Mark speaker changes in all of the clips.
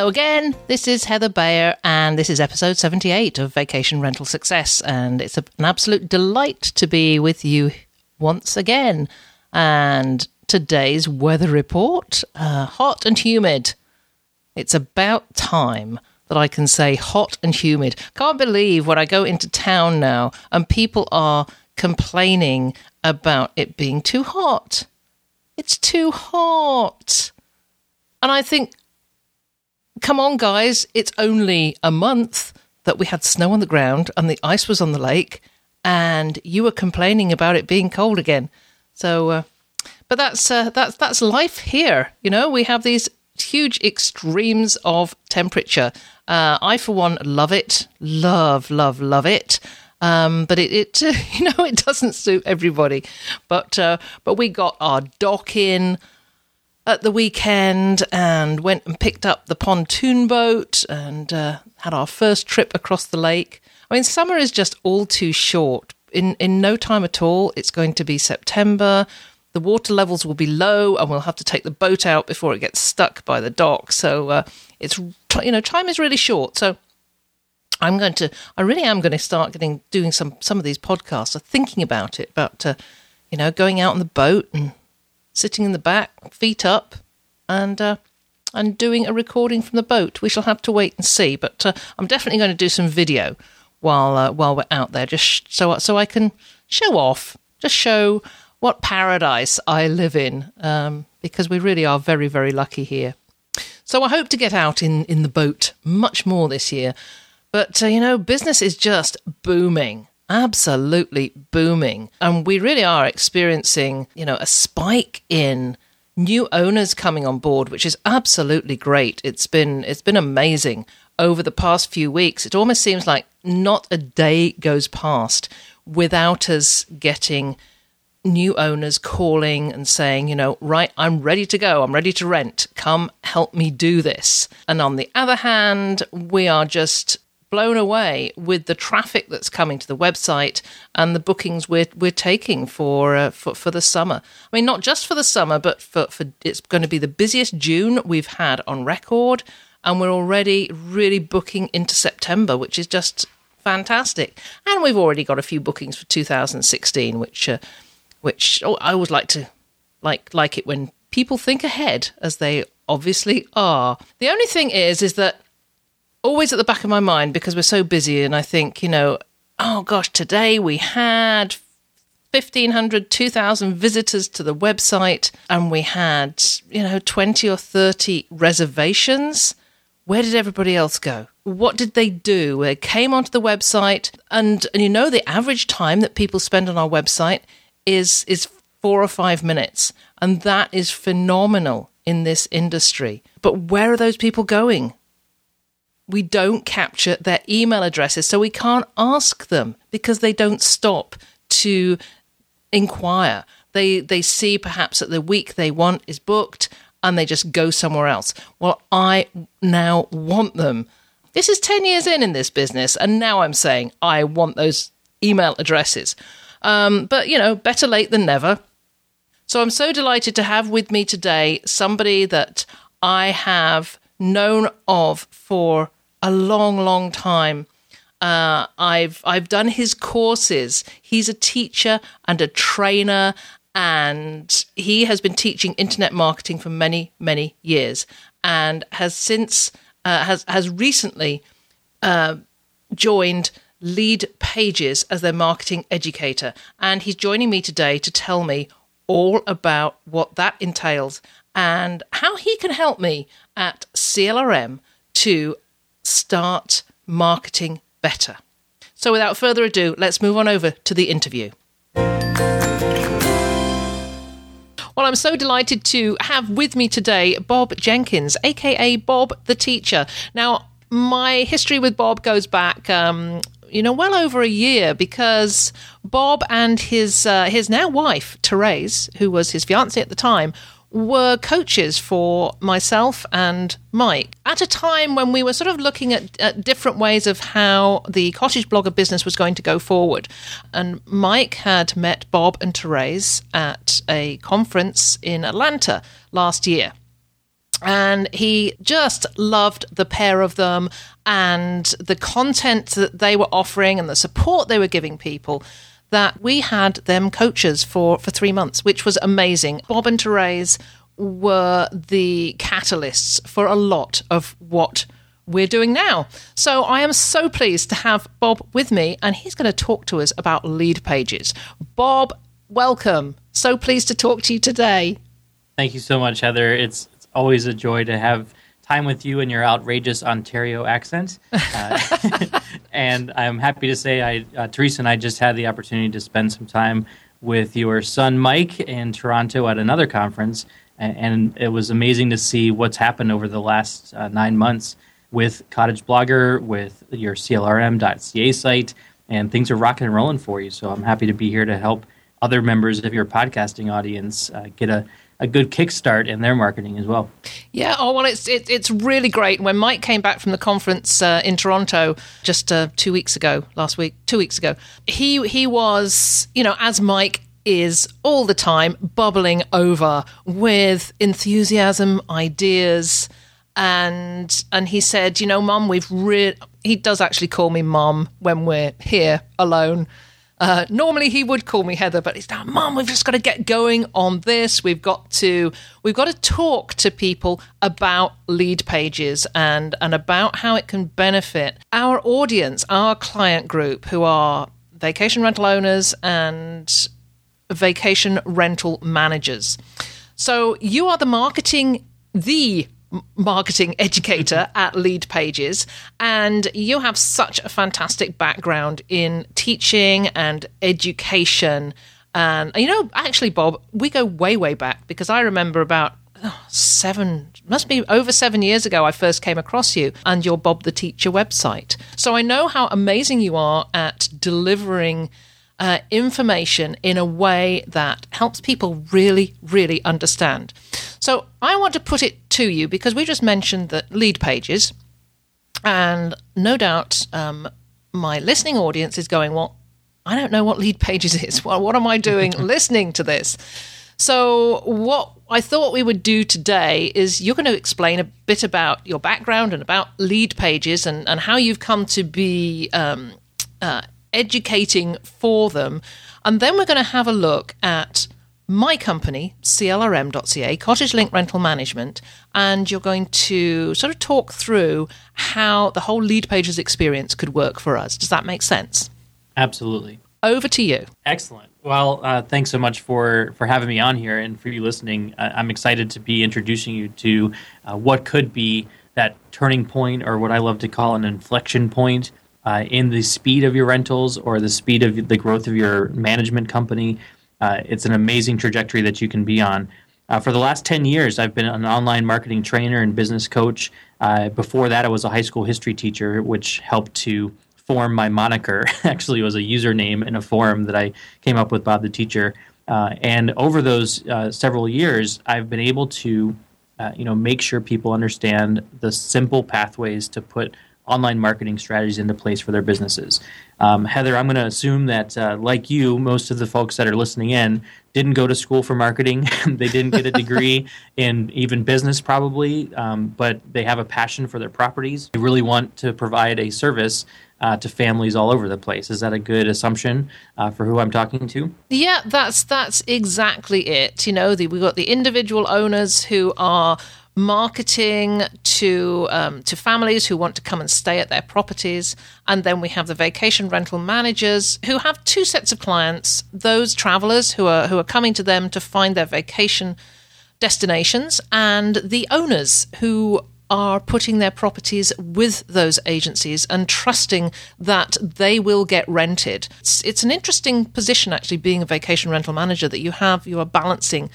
Speaker 1: Hello again. This is Heather Bayer, and this is episode 78 of Vacation Rental Success. And it's an absolute delight to be with you once again. And today's weather report uh, hot and humid. It's about time that I can say hot and humid. Can't believe when I go into town now and people are complaining about it being too hot. It's too hot. And I think come on, guys, it's only a month that we had snow on the ground and the ice was on the lake, and you were complaining about it being cold again. So, uh, but that's uh, that's that's life here. You know, we have these huge extremes of temperature. Uh, I, for one, love it, love, love, love it. Um, but it, it you know, it doesn't suit everybody. But uh, but we got our dock in at the weekend and went and picked up the pontoon boat and uh, had our first trip across the lake. I mean, summer is just all too short. In in no time at all, it's going to be September. The water levels will be low, and we'll have to take the boat out before it gets stuck by the dock. So uh, it's you know time is really short. So I'm going to I really am going to start getting doing some some of these podcasts. Or thinking about it, about uh, you know going out on the boat and sitting in the back, feet up, and uh, and doing a recording from the boat. We shall have to wait and see, but uh, I'm definitely going to do some video while uh, while we're out there, just so so I can show off, just show what paradise I live in, um, because we really are very very lucky here. So I hope to get out in in the boat much more this year, but uh, you know, business is just booming absolutely booming. And we really are experiencing, you know, a spike in new owners coming on board, which is absolutely great. It's been it's been amazing over the past few weeks. It almost seems like not a day goes past without us getting new owners calling and saying, you know, right, I'm ready to go. I'm ready to rent. Come help me do this. And on the other hand, we are just blown away with the traffic that's coming to the website and the bookings we're we're taking for uh, for for the summer. I mean, not just for the summer, but for for it's going to be the busiest June we've had on record, and we're already really booking into September, which is just fantastic. And we've already got a few bookings for 2016, which uh, which oh, I always like to like like it when people think ahead, as they obviously are. The only thing is, is that always at the back of my mind because we're so busy and I think, you know, oh gosh, today we had 1500 2000 visitors to the website and we had, you know, 20 or 30 reservations. Where did everybody else go? What did they do? They came onto the website and, and you know the average time that people spend on our website is is 4 or 5 minutes and that is phenomenal in this industry. But where are those people going? We don't capture their email addresses, so we can't ask them because they don't stop to inquire. They they see perhaps that the week they want is booked and they just go somewhere else. Well, I now want them. This is 10 years in in this business and now I'm saying I want those email addresses. Um, but you know, better late than never. So I'm so delighted to have with me today somebody that I have known of for a long, long time. Uh, I've I've done his courses. He's a teacher and a trainer, and he has been teaching internet marketing for many, many years, and has since uh, has has recently uh, joined Lead Pages as their marketing educator, and he's joining me today to tell me all about what that entails and how he can help me at CLRM to start marketing better. So, without further ado, let's move on over to the interview. Well, I'm so delighted to have with me today Bob Jenkins, aka Bob the Teacher. Now, my history with Bob goes back. Um, you know, well over a year because Bob and his uh, his now wife Therese, who was his fiance at the time, were coaches for myself and Mike at a time when we were sort of looking at, at, different ways of how the cottage blogger business was going to go forward. And Mike had met Bob and Therese at a conference in Atlanta last year. And he just loved the pair of them and the content that they were offering and the support they were giving people that we had them coaches for, for three months, which was amazing. Bob and Therese were the catalysts for a lot of what we're doing now. So I am so pleased to have Bob with me, and he's going to talk to us about lead pages. Bob, welcome. So pleased to talk to you today.
Speaker 2: Thank you so much, Heather. It's, it's always a joy to have time with you and your outrageous Ontario accent. Uh, and I'm happy to say, I, uh, Teresa and I just had the opportunity to spend some time with your son Mike in Toronto at another conference, and, and it was amazing to see what's happened over the last uh, nine months with Cottage Blogger, with your CLRM.ca site, and things are rocking and rolling for you. So I'm happy to be here to help other members of your podcasting audience uh, get a a good kickstart in their marketing as well.
Speaker 1: Yeah, oh well, it's it, it's really great. When Mike came back from the conference uh, in Toronto just uh, two weeks ago, last week, two weeks ago, he he was you know as Mike is all the time bubbling over with enthusiasm, ideas, and and he said, you know, Mum, we've re-, he does actually call me Mum when we're here alone uh, normally he would call me Heather, but he's now, Mom, we've just got to get going on this. We've got to we've got to talk to people about lead pages and and about how it can benefit our audience, our client group, who are vacation rental owners and vacation rental managers. So you are the marketing the marketing educator at Lead Pages, and you have such a fantastic background in teaching and education. And you know, actually, Bob, we go way, way back because I remember about oh, seven, must be over seven years ago, I first came across you and your Bob the Teacher website. So I know how amazing you are at delivering. Uh, information in a way that helps people really, really understand. So I want to put it to you because we just mentioned that lead pages, and no doubt um, my listening audience is going, Well, I don't know what lead pages is. Well, what am I doing listening to this? So, what I thought we would do today is you're going to explain a bit about your background and about lead pages and, and how you've come to be um, uh, educating for them. And then we're going to have a look at my company, CLRM.ca, Cottage Link Rental Management, and you're going to sort of talk through how the whole lead pages experience could work for us. Does that make sense?
Speaker 2: Absolutely.
Speaker 1: Over to you.
Speaker 2: Excellent. Well, uh, thanks so much for, for having me on here and for you listening. Uh, I'm excited to be introducing you to uh, what could be that turning point, or what I love to call an inflection point uh, in the speed of your rentals or the speed of the growth of your management company uh, it's an amazing trajectory that you can be on. Uh, for the last 10 years, I've been an online marketing trainer and business coach. Uh, before that, I was a high school history teacher, which helped to form my moniker. Actually, was a username in a forum that I came up with, Bob the Teacher. Uh, and over those uh, several years, I've been able to, you know, make sure people understand the simple pathways to put online marketing strategies into place for their businesses. Um, Heather, I'm going to assume that, uh, like you, most of the folks that are listening in didn't go to school for marketing. they didn't get a degree in even business, probably, um, but they have a passion for their properties. They really want to provide a service uh, to families all over the place. Is that a good assumption uh, for who I'm talking to?
Speaker 1: Yeah, that's that's exactly it. You know, the, we've got the individual owners who are marketing to um, to families who want to come and stay at their properties, and then we have the vacation rental managers who have two sets of clients: those travelers who are who are coming to them to find their vacation destinations, and the owners who are putting their properties with those agencies and trusting that they will get rented. It's, it's an interesting position actually being a vacation rental manager that you have you are balancing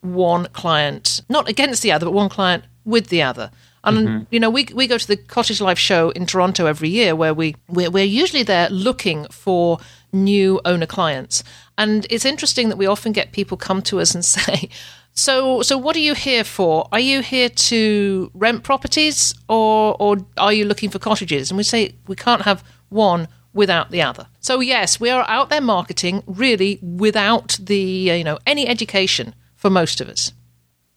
Speaker 1: one client, not against the other, but one client with the other. And mm-hmm. you know, we we go to the Cottage Life show in Toronto every year, where we we're, we're usually there looking for new owner clients, and it's interesting that we often get people come to us and say. So, so what are you here for? Are you here to rent properties, or or are you looking for cottages? And we say we can't have one without the other. So yes, we are out there marketing really without the you know any education for most of us.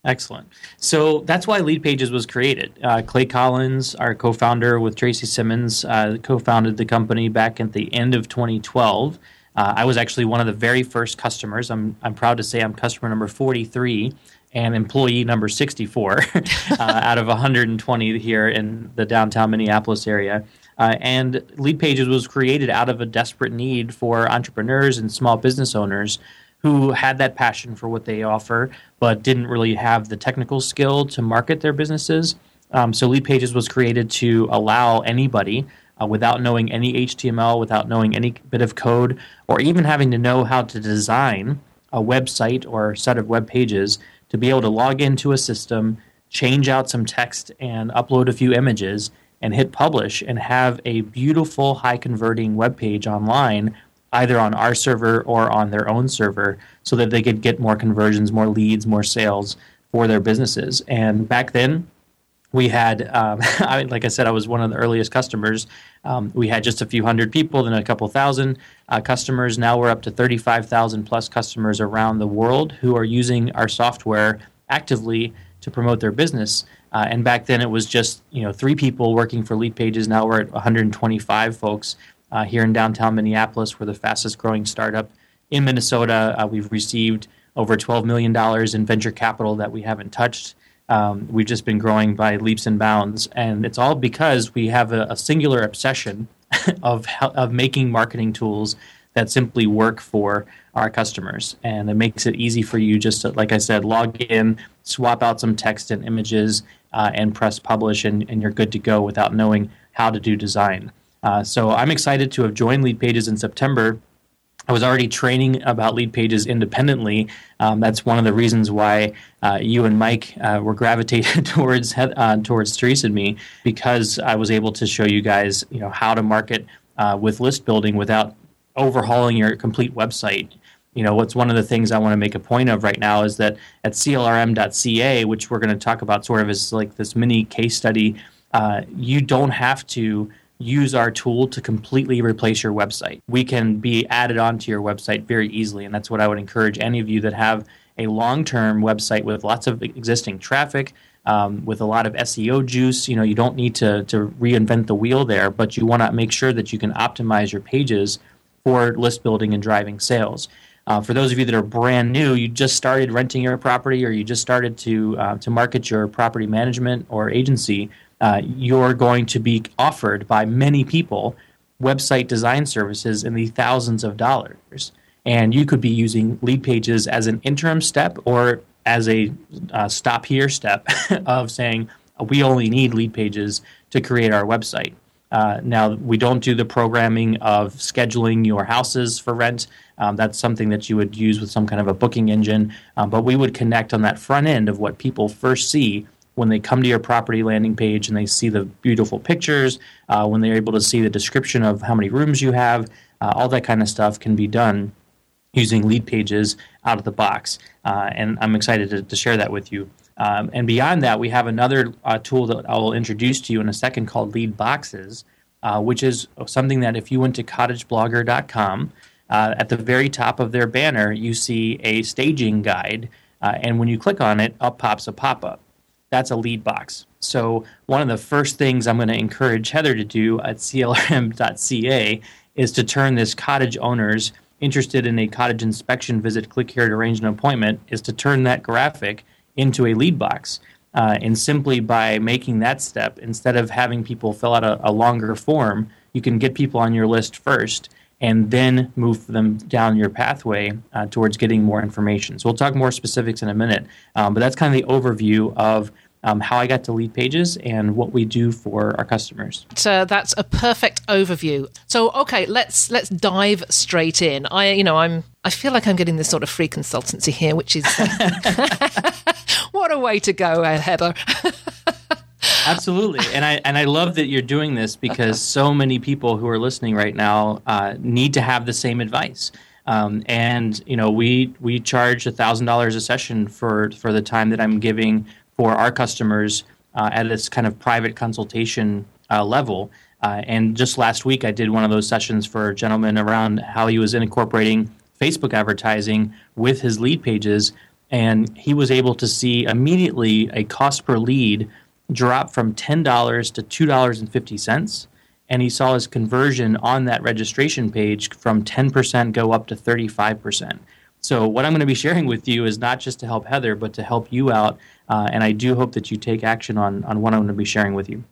Speaker 2: Excellent. So that's why Lead Pages was created. Uh, Clay Collins, our co-founder with Tracy Simmons, uh, co-founded the company back at the end of 2012. Uh, I was actually one of the very first customers. I'm I'm proud to say I'm customer number 43 and employee number 64 uh, out of 120 here in the downtown Minneapolis area. Uh, and Lead Pages was created out of a desperate need for entrepreneurs and small business owners who had that passion for what they offer, but didn't really have the technical skill to market their businesses. Um, so Lead Pages was created to allow anybody, uh, without knowing any HTML, without knowing any bit of code, or even having to know how to design a website or set of web pages, to be able to log into a system, change out some text, and upload a few images and hit publish and have a beautiful high converting web page online either on our server or on their own server so that they could get more conversions more leads more sales for their businesses. And back then we had um, I, like i said i was one of the earliest customers. Um, we had just a few hundred people then a couple thousand uh, customers. Now we're up to 35000 plus customers around the world who are using our software actively to promote their business. Uh, and back then it was just you know three people working for Lead Pages. Now we're at 125 folks uh, here in downtown Minneapolis. We're the fastest growing startup in Minnesota. Uh, we've received over 12 million dollars in venture capital that we haven't touched. Um, we've just been growing by leaps and bounds, and it's all because we have a, a singular obsession of of making marketing tools that simply work for our customers. And it makes it easy for you just to, like I said, log in, swap out some text and images, uh, and press publish, and, and, you're good to go without knowing how to do design. Uh, so I'm excited to have joined Lead Pages in September. I was already training about lead pages independently. Um, that's one of the reasons why uh, you and Mike uh, were gravitated towards uh, towards Therese and me because I was able to show you guys, you know, how to market uh, with list building without overhauling your complete website you know what's one of the things I want to make a point of right now is that at clrm.ca, which we're going to talk about sort of as like this mini case study, uh, you don't have to use our tool to completely replace your website. We can be added onto your website very easily, and that's what I would encourage any of you that have a long-term website with lots of existing traffic. Um, with a lot of SEO juice, you know, you don't need to, to reinvent the wheel there, but you want to make sure that you can optimize your pages for list building and driving sales. Uh, for those of you that are brand new, you just started renting your property or you just started to, uh, to market your property management or agency, uh, you're going to be offered by many people website design services in the thousands of dollars. And you could be using lead pages as an interim step or as a uh, stop here step of saying, we only need lead pages to create our website. Uh, now, we don't do the programming of scheduling your houses for rent. Um, that's something that you would use with some kind of a booking engine. Um, but we would connect on that front end of what people first see when they come to your property landing page and they see the beautiful pictures, uh, when they're able to see the description of how many rooms you have, uh, all that kind of stuff can be done using lead pages out of the box. Uh, and I'm excited to, to, share that with you. Um, and beyond that, we have another uh, tool that I will introduce to you in a second called Lead Boxes, uh, which is something that if you went to cottageblogger.com, uh, at the very top of their banner, you see a staging guide. And when you click on it, up pops a pop up. That's a lead box. So, one of the first things I'm going to encourage Heather to do at clrm.ca is to turn this cottage owners interested in a cottage inspection visit, click here to arrange an appointment, is to turn that graphic into a lead box. Uh, and simply by making that step, instead of having people fill out a, a, longer form, you can get people on your list first and then move them down your pathway uh, towards getting more information. So we'll talk more specifics in a minute, um, but that's kind of the overview of um, how I got to lead pages and what we do for our customers.
Speaker 1: So that's a perfect overview. So okay, let's let's dive straight in. I you know I'm I feel like I'm getting this sort of free consultancy here, which is what a way to go, Heather.
Speaker 2: Absolutely, and I and I love that you're doing this because so many people who are listening right now uh, need to have the same advice. Um, and you know, we we charge thousand dollars a session for for the time that I'm giving for our customers uh, at this kind of private consultation uh, level. Uh, and just last week, I did one of those sessions for a gentleman around how he was incorporating Facebook advertising with his lead pages, and he was able to see immediately a cost per lead drop from ten dollars to two dollars and fifty cents and he saw his conversion on that registration page from 10% go up to 35%. So, what I'm going to be sharing with you is not just to help Heather, but to help you out. Uh, and I do hope that you take action on, on what I'm going to be sharing with you.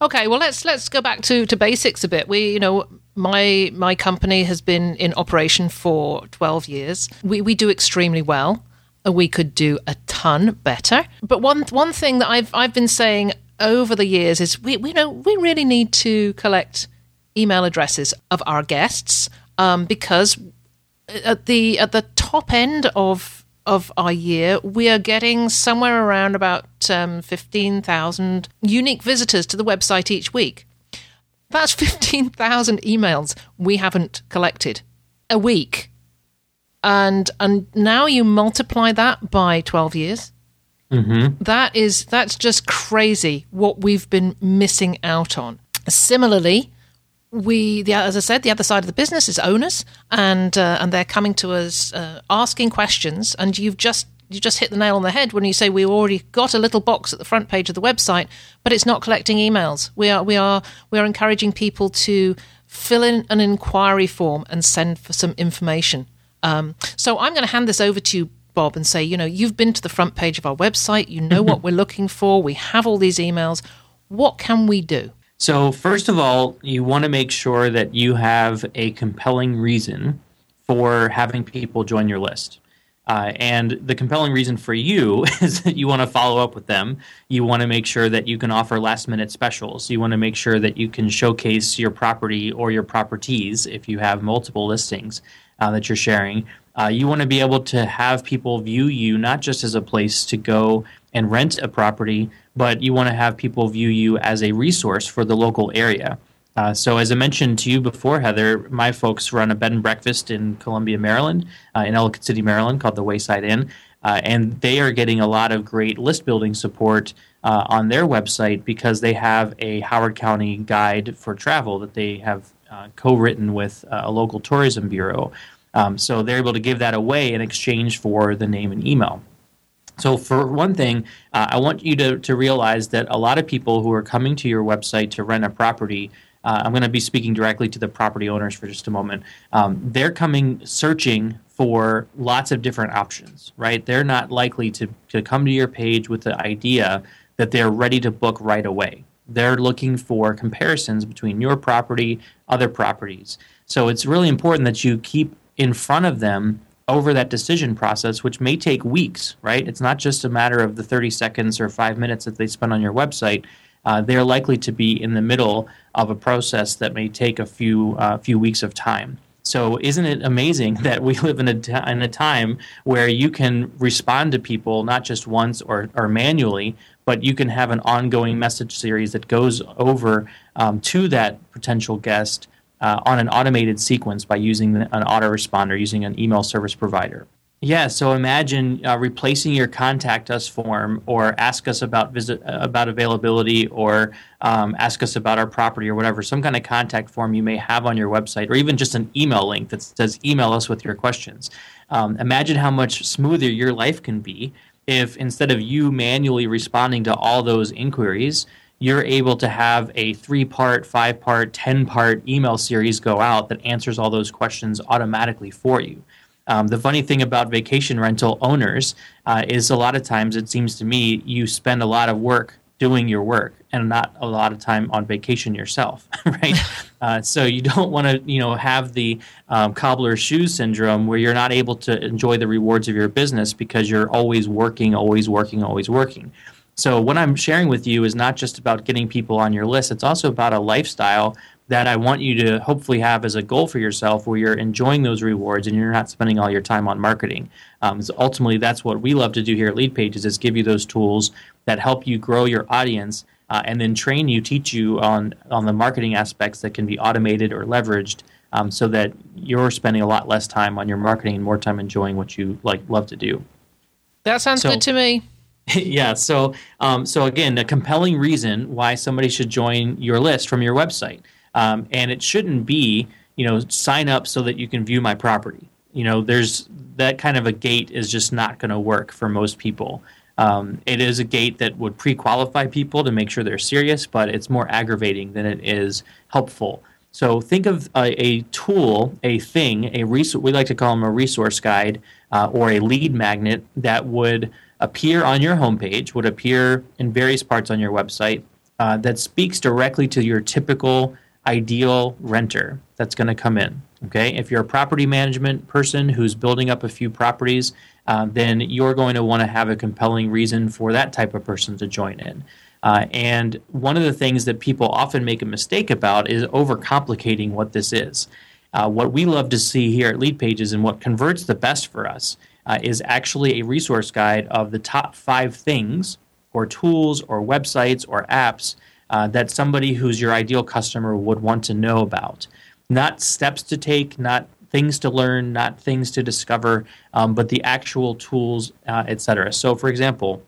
Speaker 1: Okay, well let's let's go back to, to basics a bit. We, you know, my my company has been in operation for 12 years. We we do extremely well. We could do a ton better. But one one thing that I've I've been saying over the years is we, we know we really need to collect email addresses of our guests um, because at the at the top end of of our year, we are getting somewhere around about um, fifteen thousand unique visitors to the website each week. That's fifteen thousand emails we haven't collected a week, and and now you multiply that by twelve years Mm-hmm. That is that's just crazy what we've been missing out on. Similarly, we the as I said, the other side of the business is owners, and uh, and they're coming to us uh, asking questions, and you've just you just hit the nail on the head when you say we've already got a little box at the front page of the website, but it's not collecting emails. We are we are we are encouraging people to fill in an inquiry form and send for some information. Um, so I'm going to hand this over to you, Bob and say, you know, you've been to the front page of our website, you know what we're looking for, we have all these emails. What can we do?
Speaker 2: So, first of all, you want to make sure that you have a compelling reason for having people join your list. Uh, and the compelling reason for you is that you want to follow up with them. You want to make sure that you can offer last minute specials. You want to make sure that you can showcase your property or your properties if you have multiple listings uh, that you're sharing. Uh, you want to be able to have people view you not just as a place to go and rent a property, but you want to have people view you as a resource for the local area. Uh, so, as I mentioned to you before, Heather, my folks run a bed and breakfast in Columbia, Maryland, uh, in Ellicott City, Maryland, called the Wayside Inn. Uh, and they are getting a lot of great list building support uh, on their website because they have a Howard County guide for travel that they have uh, co written with uh, a local tourism bureau. Um, so they're able to give that away in exchange for the name and email. So, for one thing, uh, I want you to, to realize that a lot of people who are coming to your website to rent a property, uh, I'm going to be speaking directly to the property owners for just a moment. Um, they're coming searching for lots of different options, right? They're not likely to, to come to your page with the idea that they're ready to book right away. They're looking for comparisons between your property, other properties. So, it's really important that you keep in front of them over that decision process, which may take weeks, right? It's not just a matter of the 30 seconds or five minutes that they spend on your website. Uh, they're likely to be in the middle of a process that may take a few uh, few weeks of time. So, isn't it amazing that we live in a, t- in a time where you can respond to people not just once or, or manually, but you can have an ongoing message series that goes over um, to that potential guest uh, on an automated sequence by using an autoresponder, using an email service provider. Yeah, so imagine uh, replacing your contact us form or ask us about visit uh, about availability or um, ask us about our property or whatever, some kind of contact form you may have on your website or even just an email link that says email us with your questions. Um, imagine how much smoother your life can be if instead of you manually responding to all those inquiries, you're able to have a three part, five part, 10 part email series go out that answers all those questions automatically for you. Um, the funny thing about vacation rental owners uh, is a lot of times it seems to me you spend a lot of work doing your work and not a lot of time on vacation yourself, right? uh, so you don't want to, you know, have the um, cobbler's shoes syndrome where you're not able to enjoy the rewards of your business because you're always working, always working, always working. So, what I'm sharing with you is not just about getting people on your list, it's also about a lifestyle that I want you to hopefully have as a goal for yourself where you're enjoying those rewards and you're not spending all your time on marketing. Um, so ultimately, that's what we love to do here at Lead Pages is give you those tools that help you grow your audience uh, and then train you, teach you on on the marketing aspects that can be automated or leveraged, um, so that you're spending a lot less time on your marketing and more time enjoying what you like love to do.
Speaker 1: That sounds so, good to me.
Speaker 2: yeah. So um, so again, a compelling reason why somebody should join your list from your website, um, and it shouldn't be you know sign up so that you can view my property. You know, there's that kind of a gate is just not going to work for most people. Um, it is a gate that would pre-qualify people to make sure they're serious, but it's more aggravating than it is helpful. So think of a, a tool, a thing, a resource. We like to call them a resource guide uh, or a lead magnet that would appear on your homepage, would appear in various parts on your website uh, that speaks directly to your typical ideal renter that's going to come in. Okay, if you're a property management person who's building up a few properties, uh, then you're going to want to have a compelling reason for that type of person to join in. Uh, and one of the things that people often make a mistake about is overcomplicating what this is. Uh, what we love to see here at Lead Pages and what converts the best for us uh, is actually a resource guide of the top five things or tools or websites or apps uh, that somebody who's your ideal customer would want to know about. Not steps to take, not things to learn, not things to discover, um, but the actual tools, uh, etc. So, for example,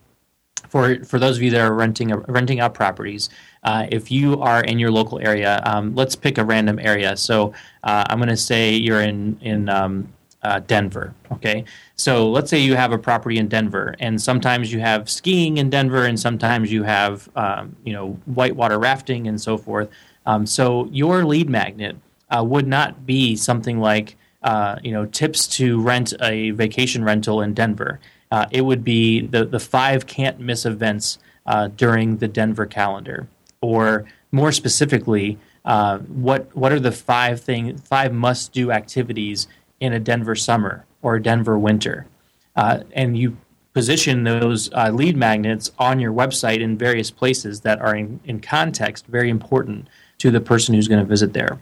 Speaker 2: for for those of you that are renting renting out properties, uh, if you are in your local area, um, let's pick a random area. So, uh, I'm going to say you're in in um, uh, Denver. Okay, so let's say you have a property in Denver, and sometimes you have skiing in Denver, and sometimes you have um, you know whitewater rafting and so forth. Um, so your lead magnet uh, would not be something like uh, you know tips to rent a vacation rental in Denver. Uh, it would be the the five can't miss events uh, during the Denver calendar, or more specifically, uh, what what are the five thing five must do activities in a Denver summer or a Denver winter, uh, and you position those lead magnets on your website in various places that are in, in context very important to the person who's going to visit there.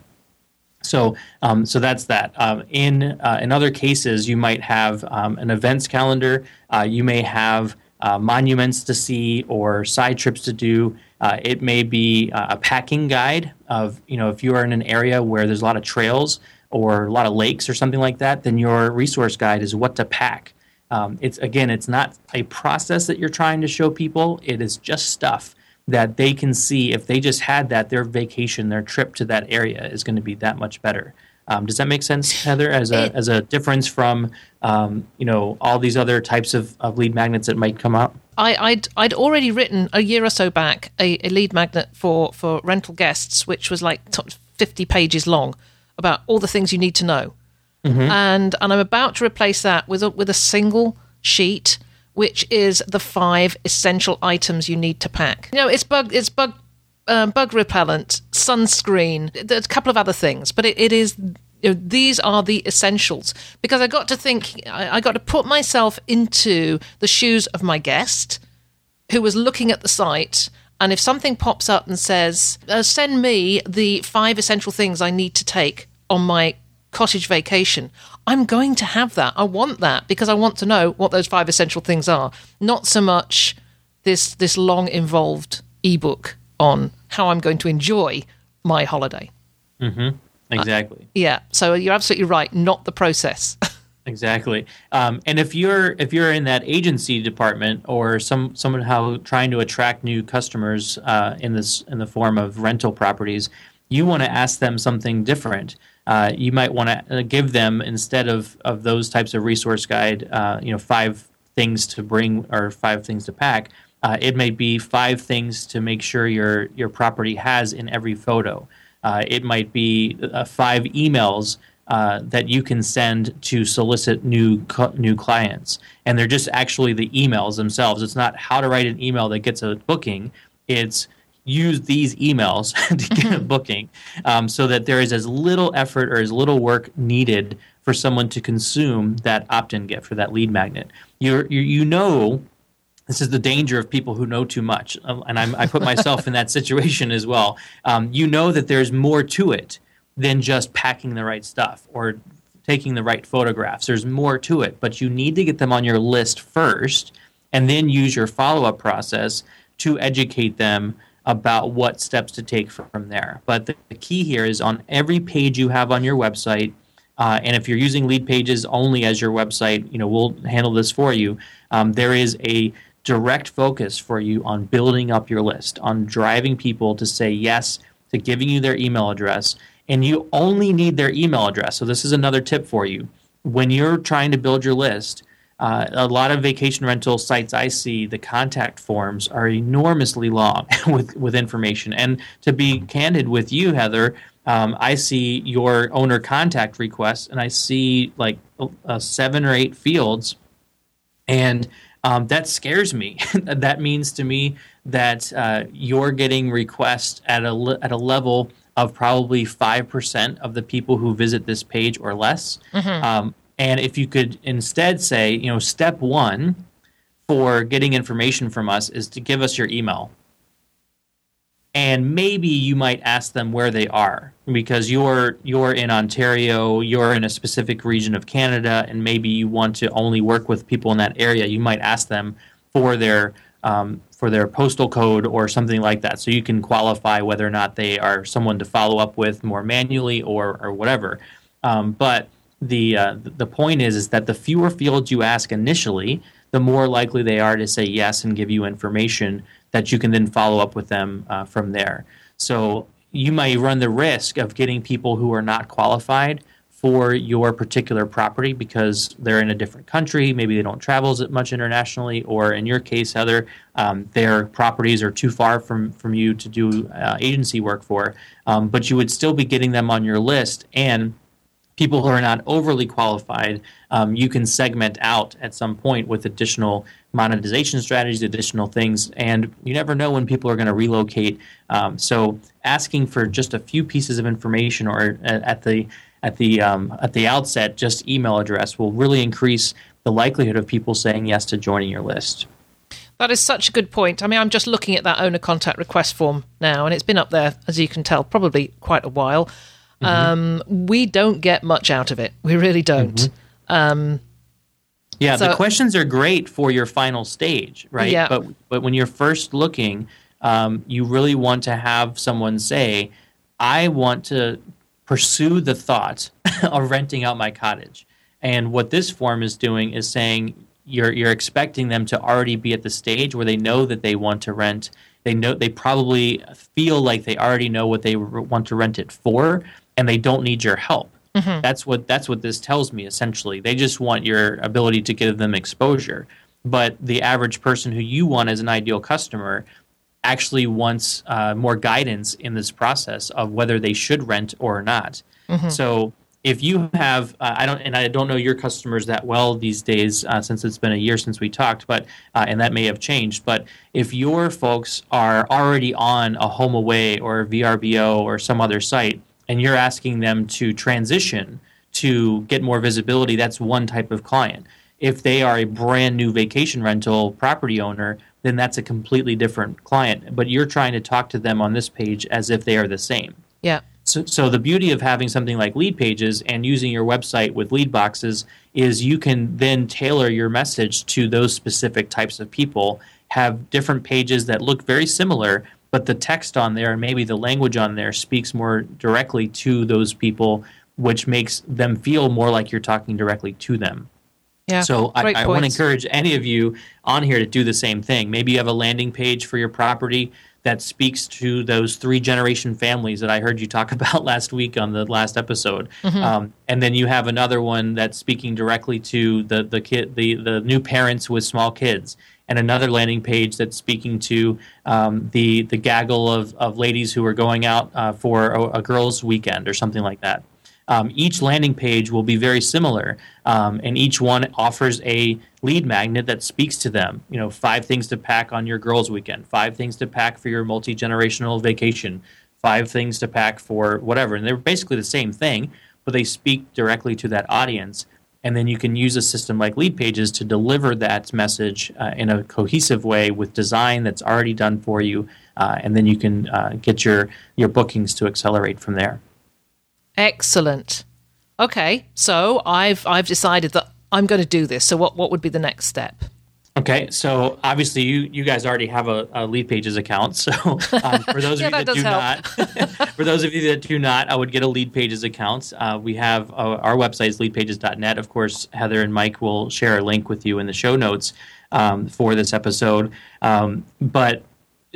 Speaker 2: So, um, so that's that. Um, in uh, in other cases, you might have um, an events calendar. Uh, you may have uh, monuments to see or side trips to do. Uh, it may be uh, a packing guide of you know if you are in an area where there's a lot of trails or a lot of lakes or something like that, then your resource guide is what to pack. Um, it's again, it's not a process that you're trying to show people. It is just stuff that they can see if they just had that, their vacation, their trip to that area is going to be that much better. Um, does that make sense, Heather? As a as a difference from um, you know all these other types of, of lead magnets that might come up.
Speaker 1: I, would I'd already written a year or so back a, a, lead magnet for for rental guests, which was like fifty pages long, about all the things you need to know, mm-hmm. and and I'm about to replace that with a with a single sheet which is the five essential items you need to pack. You know, it's bug, it's bug, um, bug repellent, sunscreen, there's a couple of other things, but it, it is. You know, these are the essentials because I got to think, I, I got to put myself into the shoes of my guest who was looking at the site and if something pops up and says, uh, send me the five essential things I need to take on my cottage vacation, I'm going to have that. I want that because I want to know what those five essential things are. Not so much this this long involved ebook on how I'm going to enjoy my holiday.
Speaker 2: Mm-hmm. Exactly.
Speaker 1: Uh, yeah. So you're absolutely right. Not the process.
Speaker 2: exactly. Um, and if you're if you're in that agency department or some somehow trying to attract new customers uh, in this in the form of rental properties, you want to ask them something different uh, you might want to uh, give them instead of, of those types of resource guide, uh, you know, five things to bring or five things to pack. Uh, it may be five things to make sure your your property has in every photo. Uh, it might be uh, five emails that you can send to solicit new new clients, and they're just actually the emails themselves. It's not how to write an email that gets a booking. It's use these emails to get a mm-hmm. booking um, so that there is as little effort or as little work needed for someone to consume that opt-in gift or that lead magnet. You you know this is the danger of people who know too much um, and I'm, i put myself in that situation as well. Um, you know that there's more to it than just packing the right stuff or taking the right photographs. There's more to it but you need to get them on your list first and then use your follow-up process to educate them about what steps to take from there. But the, the key here is on every page you have on your website, uh, and if you're using lead pages only as your website, you know we'll handle this for you. Um, there is a direct focus for you on building up your list, on driving people to say yes to giving you their email address, and you only need their email address. So this is another tip for you when you're trying to build your list. Uh, a lot of vacation rental sites I see, the contact forms are enormously long with, with information. And to be candid with you, Heather, um, I see your owner contact requests and I see like uh, seven or eight fields. And um, that scares me. that means to me that uh, you're getting requests at a, at a level of probably 5% of the people who visit this page or less. Mm-hmm. Um, and if you could instead say, you know, step one for getting information from us is to give us your email. And maybe you might ask them where they are because you're you're in Ontario, you're in a specific region of Canada, and maybe you want to only work with people in that area. You might ask them for their um, for their postal code or something like that, so you can qualify whether or not they are someone to follow up with more manually or or whatever. Um, but the uh, the point is is that the fewer fields you ask initially, the more likely they are to say yes and give you information that you can then follow up with them uh, from there. So you may run the risk of getting people who are not qualified for your particular property because they're in a different country. Maybe they don't travel as much internationally, or in your case, Heather, um, their properties are too far from, from you to do uh, agency work for. Um, but you would still be getting them on your list and people who are not overly qualified, um, you can segment out at some point with additional monetization strategies, additional things, and you never know when people are going to relocate. Um, so, asking for just a few pieces of information, or at the at the um, at the outset, just email address will really increase the likelihood of people saying yes to joining your list.
Speaker 1: That is such a good point. I mean, I'm just looking at that owner contact request form now, and it's been up there, as you can tell, probably quite a while. Mm-hmm. Um, we don't get much out of it. We really don't. Mm-hmm. Um,
Speaker 2: yeah, so, the questions are great for your final stage, right?
Speaker 1: Yeah.
Speaker 2: But but when you're first looking, um, you really want to have someone say, "I want to pursue the thought of renting out my cottage." And what this form is doing is saying you're you're expecting them to already be at the stage where they know that they want to rent. They know they probably feel like they already know what they want to rent it for, and they don't need your help. Mm-hmm. That's what that's what this tells me essentially. They just want your ability to give them exposure. But the average person who you want as an ideal customer actually wants uh, more guidance in this process of whether they should rent or not. Mm-hmm. So if you have, uh, I don't, and I don't know your customers that well these days uh, since it's been a year since we talked, but uh, and that may have changed. But if your folks are already on a HomeAway or VRBO or some other site, and you're asking them to transition to get more visibility, that's one type of client. If they are a brand new vacation rental property owner, then that's a completely different client. But you're trying to talk to them on this page as if they are the same.
Speaker 1: Yeah.
Speaker 2: So, so the beauty of having something like lead pages and using your website with lead boxes is you can then tailor your message to those specific types of people have different pages that look very similar but the text on there and maybe the language on there speaks more directly to those people, which makes them feel more like you're talking directly to them.
Speaker 1: Yeah,
Speaker 2: so I, I want to encourage any of you on here to do the same thing. Maybe you have a landing page for your property that speaks to those three generation families that I heard you talk about last week on the last episode, mm-hmm. um, and then you have another one that's speaking directly to the the kid the the new parents with small kids, and another landing page that's speaking to um, the the gaggle of, of ladies who are going out uh, for a, a, girls' weekend or something like that. Um, each landing page will be very similar, um, and each one offers a lead magnet that speaks to them. You know, five things to pack on your girls' weekend, five things to pack for your multi generational vacation, five things to pack for whatever, and they're basically the same thing, but they speak directly to that audience and then you can use a system like lead pages to deliver that message uh, in a cohesive way with design that's already done for you uh, and then you can uh, get your your bookings to accelerate from there.
Speaker 1: Excellent. Okay so i've i've decided that i'm going to do this. So what what would be the next step
Speaker 2: Okay, so obviously you, you guys already have a, a Lead Pages account. So um, for those of
Speaker 1: Yeah,
Speaker 2: you
Speaker 1: that
Speaker 2: that, do
Speaker 1: help.
Speaker 2: not, for those of you that do not, I would get a Lead Pages account. Uh, we have uh, our website is leadpages.net. Of course, Heather and Mike will share a link with you in the show notes um, for this episode. Um, but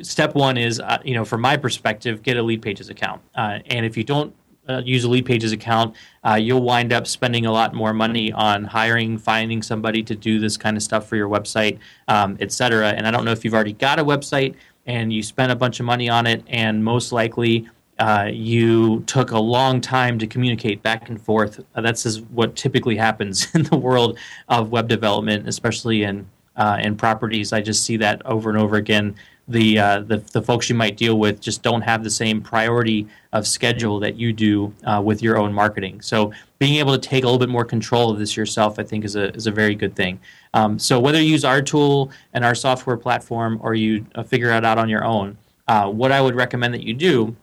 Speaker 2: step one is, uh, you know, from my perspective, get a Lead Pages account. Uh, and if you don't uh, use a Lead Pages account, uh, you'll wind up spending a lot more money on hiring, finding somebody to do this kind of stuff for your website, um, et cetera. And I don't know if you've already got a website and you spent a bunch of money on it, and most likely uh, you took a long time to communicate back and forth. Uh, that's just what typically happens in the world of web development, especially in uh, in properties. I just see that over and over again. The, uh, the the folks you might deal with just don't have the same priority of schedule that you do uh, with your own marketing. So being able to take a little bit more control of this yourself, I think, is a is a very good thing. Um, so whether you use our tool and our software platform or you uh, figure it out on your own, uh, what I would recommend that you do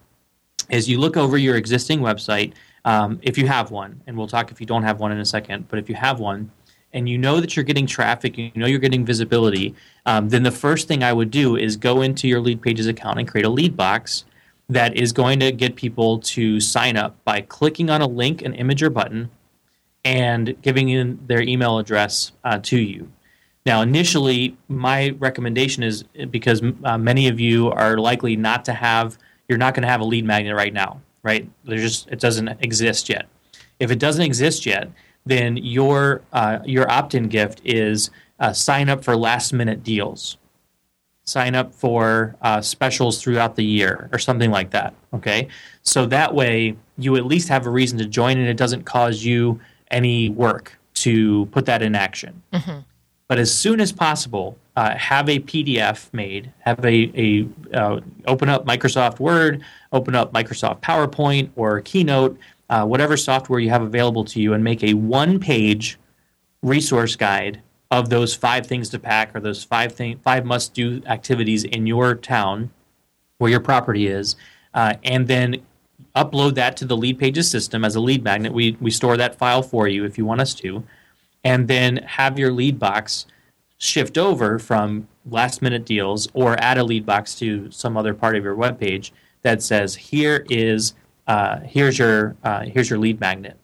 Speaker 2: is you look over your existing website um, if you have one, and we'll talk if you don't have one in a second. But if you have one, and you know that you're getting traffic, you know you're getting visibility, um, then the first thing I would do is go into your Lead Pages account and create a lead box that is going to get people to sign up by clicking on a link, an image, or button, and giving in their email address uh, to you. Now, initially, my recommendation is because uh, many of you are likely not to have, you're not going to have a lead magnet right now, right? There's just it doesn't exist yet. If it doesn't exist yet, then your uh, your opt-in gift is uh, sign up for last-minute deals, sign up for uh, specials throughout the year, or something like that. Okay, so that way you at least have a reason to join, and it doesn't cause you any work to put that in action. But as soon as possible, uh, have a PDF made, have a, a uh, open up Microsoft Word, open up Microsoft PowerPoint or Keynote, uh, whatever software you have available to you, and make a one page resource guide of those five things to pack or those five thing, five must do activities in your town where your property is, uh, and then upload that to the lead pages system as a lead magnet. We, we store that file for you if you want us to and then have your lead box shift over from last minute deals or add a lead box to some other part of your web page that says here is uh, here's your uh, here's your lead magnet.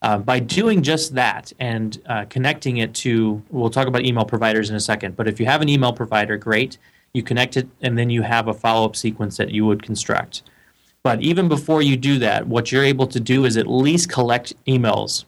Speaker 2: Uh, by doing just that and uh, connecting it to we'll talk about email providers in a second but if you have an email provider great. You connect it and then you have a follow-up sequence that you would construct. But even before you do that what you're able to do is at least collect emails.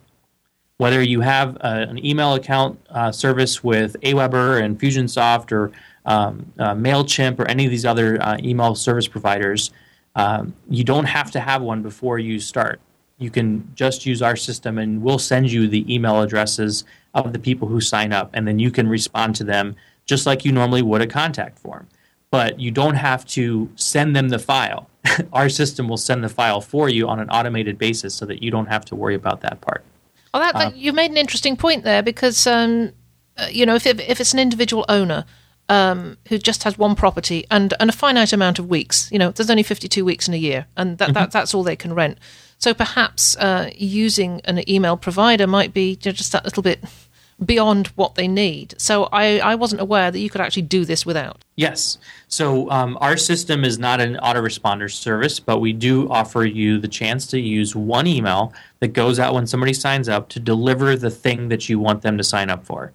Speaker 2: Whether you have uh, an email account uh, service with Aweber Infusionsoft or um, MailChimp or any of these other email service providers, um, you don't have to have one before you start. You can just use our system and we'll send you the email addresses of the people who sign up, and then you can respond to them just like you normally would a contact form. But you don't have to send them the file. our system will send the file for you on an automated basis so that you don't have to worry about that part.
Speaker 1: Well, that, that you made an interesting point there because um, uh, you know if if it's an individual owner um, who just has one property and, and a finite amount of weeks, you know, there's only 52 weeks in a year, and that, that that's all they can rent. So perhaps uh, using an email provider might be just that little bit beyond what they need. So I, I wasn't aware that you could actually do this without.
Speaker 2: Yes. So um, our system is not an autoresponder service, but we do offer you the chance to use one email that goes out when somebody signs up to deliver the thing that you want them to sign up for.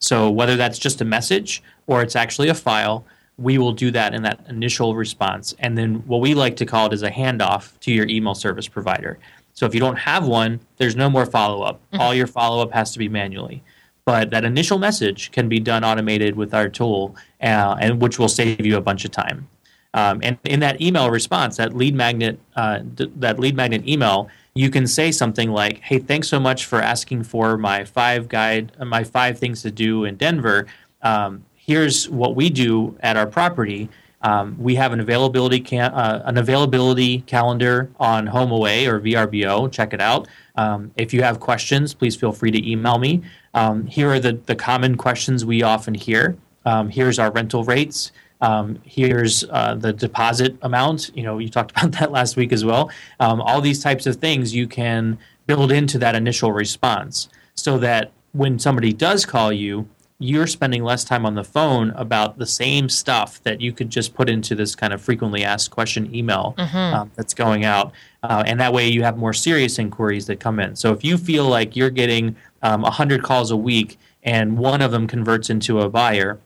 Speaker 2: So whether that's just a message or it's actually a file, we will do that in that initial response. And then what we like to call it is a handoff to your email service provider. So if you don't have one, there's no more follow up. All your follow up has to be manually but that initial message can be done automated with our tool, uh, and which will save you a bunch of time. Um, and in that email response, that lead magnet, uh, d- that lead magnet email, you can say something like, "Hey, thanks so much for asking for my five guide, my five things to do in Denver. Um, here's what we do at our property." Um, we have an availability ca- uh, an availability calendar on HomeAway or VRBO. Check it out. Um, if you have questions, please feel free to email me. Um, here are the, the common questions we often hear. Um, here's our rental rates. Um, here's uh, the deposit amount. You know, you talked about that last week as well. Um, all these types of things you can build into that initial response so that when somebody does call you, you're spending less time on the phone about the same stuff that you could just put into this kind of frequently asked question email mm-hmm. um, that's going out. Uh, and that way you have more serious inquiries that come in. So if you feel like you're getting um, 100 calls a week and one of them converts into a buyer,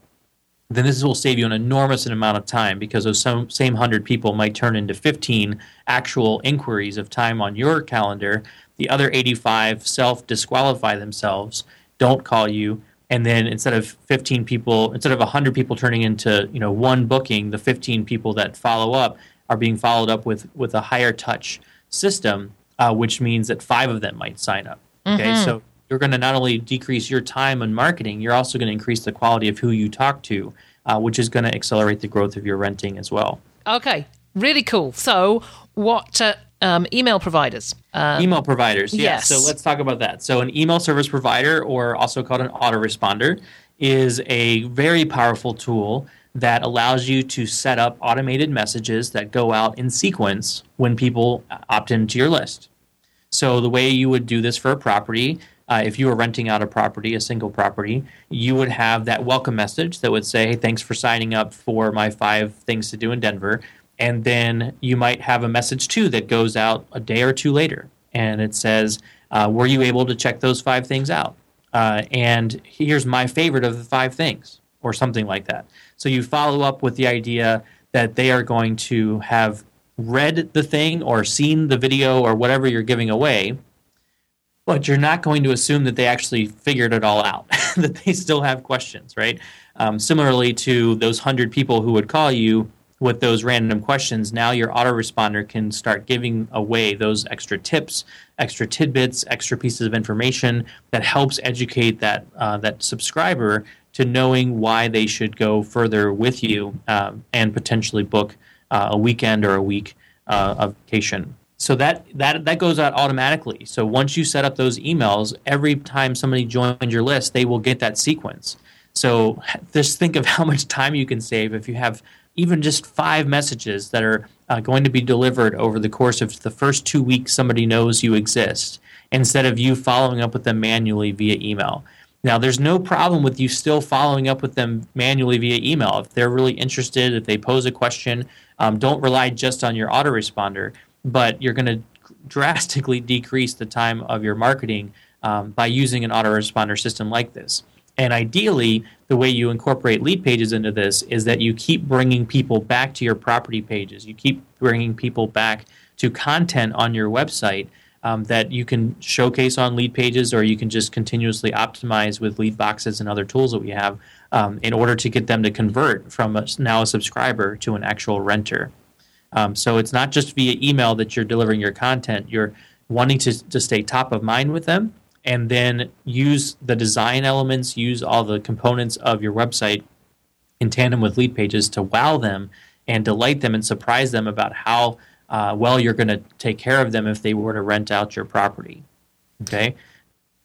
Speaker 2: then this will save you an enormous amount of time because those same 100 people might turn into 15 actual inquiries of time on your calendar. The other 85 self disqualify themselves, don't call you, and then instead of 15 people instead of 100 people turning into you know one booking the 15 people that follow up are being followed up with with a higher touch system uh, which means that five of them might sign up. Okay? Mm-hmm. so you're going to not only decrease your time on marketing you're also going to increase the quality of who you talk to uh, which is going to accelerate the growth of your renting as well.
Speaker 1: Okay. Really cool. So what uh, um, email providers.
Speaker 2: Uh, email providers, yeah. yes. So let's talk about that. So, an email service provider, or also called an autoresponder, is a very powerful tool that allows you to set up automated messages that go out in sequence when people opt into your list. So, the way you would do this for a property, uh, if you were renting out a property, a single property, you would have that welcome message that would say, Hey, thanks for signing up for my five things to do in Denver and then you might have a message too that goes out a day or two later. And it says uh, were you able to check those five things out? Uh, and here's my favorite of the five things or something like that. So you follow up with the idea that they are going to have read the thing or seen the video or whatever you're giving away but you're not going to assume that they actually figured it all out that they still have questions right? Um, similarly to those 100 people who would call you with those random questions, now your autoresponder can start giving away those extra tips, extra tidbits, extra pieces of information that helps educate that uh, that subscriber to knowing why they should go further with you uh, and potentially book uh, a weekend or a week uh, of vacation. So that that that goes out automatically. So once you set up those emails, every time somebody joins your list, they will get that sequence. So just think of how much time you can save if you have even just five messages that are uh, going to be delivered over the course of the first two weeks somebody knows you exist instead of you following up with them manually via email. Now, there's no problem with you still following up with them manually via email. If they're really interested, if they pose a question, um, don't rely just on your autoresponder, but you're going to drastically decrease the time of your marketing um, by using an autoresponder system like this. And ideally, the way you incorporate lead pages into this is that you keep bringing people back to your property pages. You keep bringing people back to content on your website um, that you can showcase on lead pages, or you can just continuously optimize with lead boxes and other tools that we have um, in order to get them to convert from a, now a subscriber to an actual renter. Um, so it's not just via email that you're delivering your content. You're wanting to, to stay top of mind with them and then use the design elements, use all the components of your website in tandem with lead pages to wow them and delight them and surprise them about how uh, well you're going to take care of them if they were to rent out your property. Okay.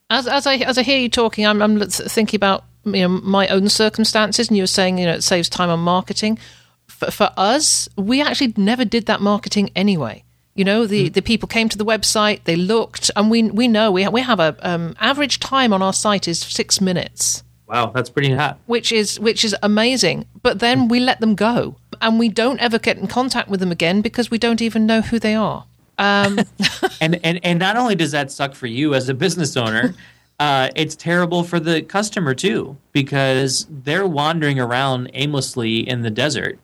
Speaker 1: As, as I as I hear you talking, I'm, I'm thinking about you know my own circumstances, and you were saying you know it saves time on marketing. For, for us, we actually never did that marketing anyway. You know, the, mm. the people came to the website, they looked, and we we know we we have a um, average time on our site is six minutes.
Speaker 2: Wow, that's pretty hot.
Speaker 1: Which is which is amazing. But then we let them go, and we don't ever get in contact with them again because we don't even know who they are. Um,
Speaker 2: and and and not only does that suck for you as a business owner. Uh, it's terrible for the customer too because they're wandering around aimlessly in the desert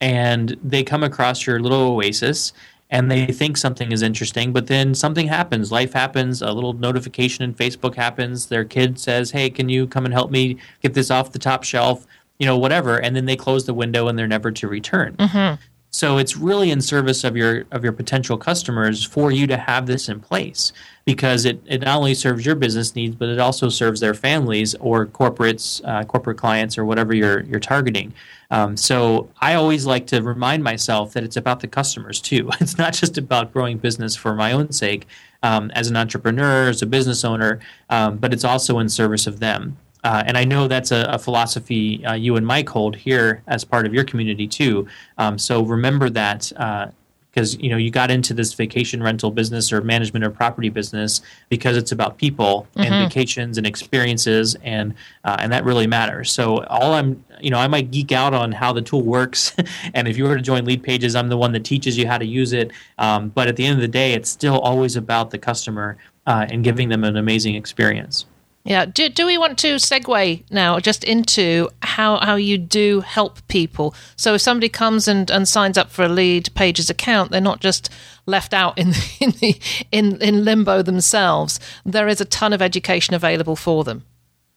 Speaker 2: and they come across your little oasis and they think something is interesting, but then something happens. Life happens. A little notification in Facebook happens. Their kid says, "Hey, can you come and help me get this off the top shelf?" You know, whatever, and then they close the window and they're never to return. Mm-hmm. So it's really in service of your of your potential customers for you to have this in place because it, it not only serves your business needs but it also serves their families or corporates, uh, corporate clients or whatever you're you're targeting. Um, so I always like to remind myself that it's about the customers too. It's not just about growing business for my own sake um, as an entrepreneur, as a business owner, um, but it's also in service of them. Uh, and I know that's a, a philosophy uh, you and Mike hold here as part of your community too. Um, so remember that uh, because you know you got into this vacation rental business or management or property business because it's about people mm-hmm. and vacations and experiences and uh, and that really matters so all i'm you know i might geek out on how the tool works and if you were to join lead pages i'm the one that teaches you how to use it um, but at the end of the day it's still always about the customer uh, and giving them an amazing experience
Speaker 1: yeah. Do, do we want to segue now just into how, how you do help people? So if somebody comes and, and signs up for a lead pages account, they're not just left out in the, in, the, in in limbo themselves. There is a ton of education available for them.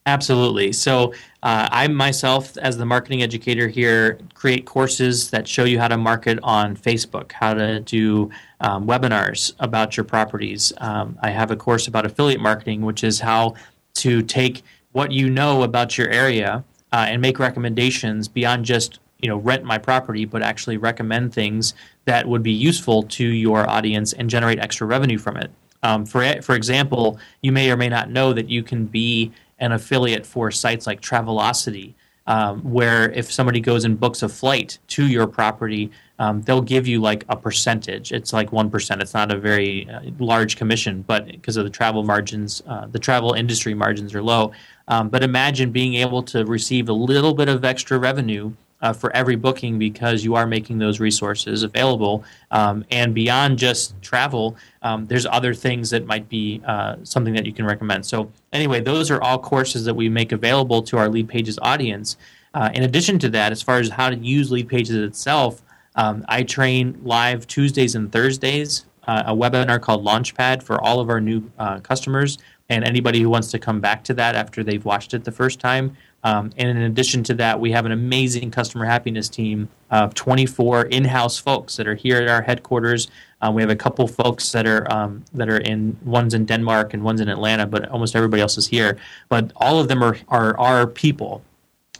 Speaker 2: Absolutely. So uh, I myself, as the marketing educator here, create courses that show you how to market on Facebook, how to do um, webinars about your properties. Um, I have a course about affiliate marketing, which is how to take what you know about your area uh, and make recommendations beyond just you know rent my property, but actually recommend things that would be useful to your audience and generate extra revenue from it. Um, for for example, you may or may not know that you can be an affiliate for sites like Travelocity, um, where if somebody goes and books a flight to your property, um, they'll give you like a percentage. It's like 1%. It's not a very uh, large commission, but because of the travel margins, uh, the travel industry margins are low. Um, but imagine being able to receive a little bit of extra revenue uh, for every booking because you are making those resources available. Um, and beyond just travel, um, there's other things that might be uh, something that you can recommend. So, anyway, those are all courses that we make available to our Lead Pages audience. Uh, in addition to that, as far as how to use Lead Pages itself, um, I train live Tuesdays and Thursdays, uh, a webinar called Launchpad for all of our new uh, customers and anybody who wants to come back to that after they've watched it the first time. Um, and in addition to that, we have an amazing customer happiness team of 24 in-house folks that are here at our headquarters. Uh, we have a couple folks that are um, that are in one's in Denmark and one's in Atlanta, but almost everybody else is here. But all of them are are our people.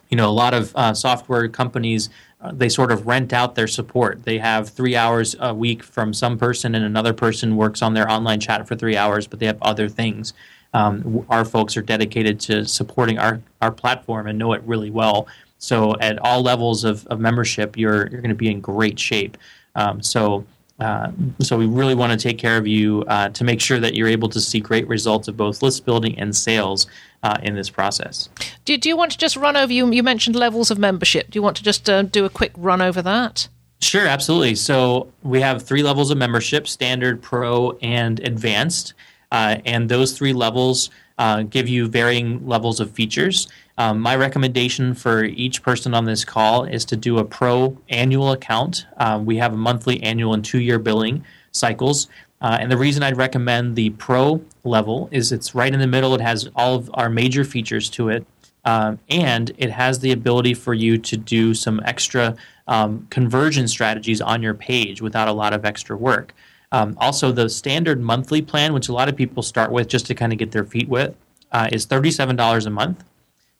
Speaker 2: You know, a lot of uh, software companies uh, they sort of rent out their support. They have three hours a week from some person, and another person works on their online chat for three hours, but they have other things. Um, our folks are dedicated to supporting our, our platform and know it really well. So at all levels of, of membership, you're you're going to be in great shape. Um, so uh, so we really want to take care of you uh, to make sure that you're able to see great results of both list building and sales uh, in this process.
Speaker 1: Do, do you want to just run over? You, you mentioned levels of membership. Do you want to just uh, do a quick run over that?
Speaker 2: Sure, absolutely. So we have three levels of membership: standard, pro, and advanced. Uh, and those three levels uh, give you varying levels of features. Um, my recommendation for each person on this call is to do a pro annual account. Uh, we have monthly, annual, and two year billing cycles. Uh, and the reason I'd recommend the pro level is it's right in the middle. It has all of our major features to it. Um, and it has the ability for you to do some extra um, conversion strategies on your page without a lot of extra work. Um, also, the standard monthly plan, which a lot of people start with just to kind of get their feet wet, uh, is $37 a month.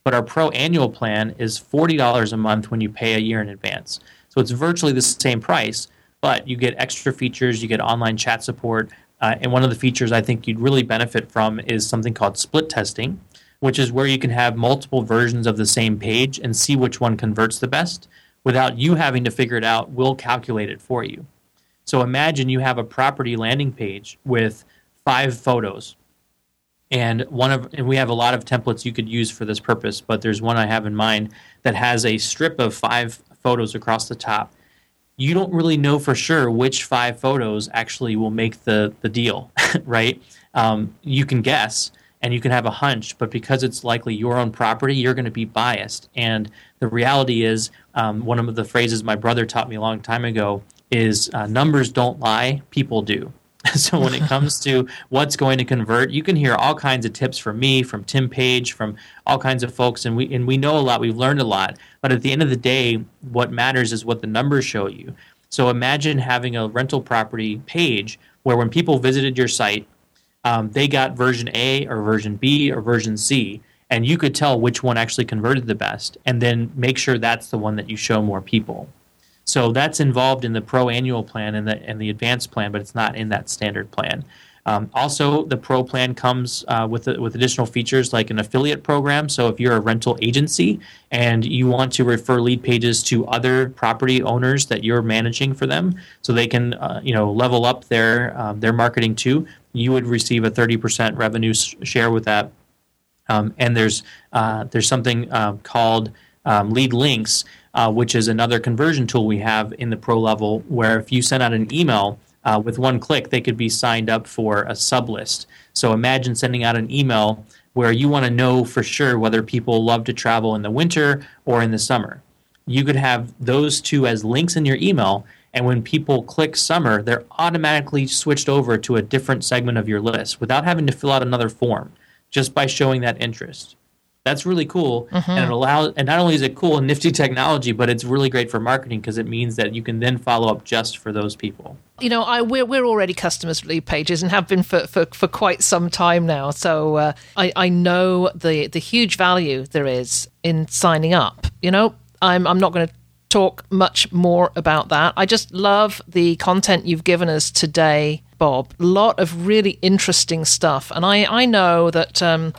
Speaker 2: But our pro annual plan is $40 a month when you pay a year in advance. So it's virtually the same price, but you get extra features, you get online chat support. Uh, and one of the features I think you'd really benefit from is something called split testing, which is where you can have multiple versions of the same page and see which one converts the best without you having to figure it out. We'll calculate it for you. So imagine you have a property landing page with five photos. And one of and we have a lot of templates you could use for this purpose, but there's one I have in mind that has a strip of five photos across the top. You don't really know for sure which five photos actually will make the the deal, right? Um, you can guess and you can have a hunch, but because it's likely your own property, you're going to be biased. And the reality is, um, one of the phrases my brother taught me a long time ago is uh, numbers don't lie, people do. so when it comes to what's going to convert, you can hear all kinds of tips from me, from Tim Paige, from all kinds of folks, and we and we know a lot. We've learned a lot, but at the end of the day, what matters is what the numbers show you. So imagine having a rental property page where when people visited your site, um, they got version A or version B or version C, and you could tell which one actually converted the best, and then make sure that's the one that you show more people. So that's involved in the pro annual plan and the and the advanced plan, but it's not in that standard plan. Um, also, the Pro plan comes uh, with with additional features like an affiliate program. So if you're a rental agency and you want to refer lead pages to other property owners that you're managing for them, so they can uh, you know level up their um, their marketing too, you would receive a 30% revenue share with that. Um, and there's uh, there's something uh, called um, lead links, uh, which is another conversion tool we have in the pro level, where if you send out an email uh, with one click, they could be signed up for a sub list. So imagine sending out an email where you want to know for sure whether people love to travel in the winter or in the summer. You could have those two as links in your email, and when people click summer, they're automatically switched over to a different segment of your list without having to fill out another form just by showing that interest. That's really cool, mm-hmm. and it allows. And not only is it cool and nifty technology, but it's really great for marketing because it means that you can then follow up just for those people.
Speaker 1: You know, I we're we're already customers of Lead Pages and have been for for, for quite some time now. So uh, I I know the the huge value there is in signing up. You know, I'm I'm not going to talk much more about that. I just love the content you've given us today, Bob. A lot of really interesting stuff, and I I know that. Um,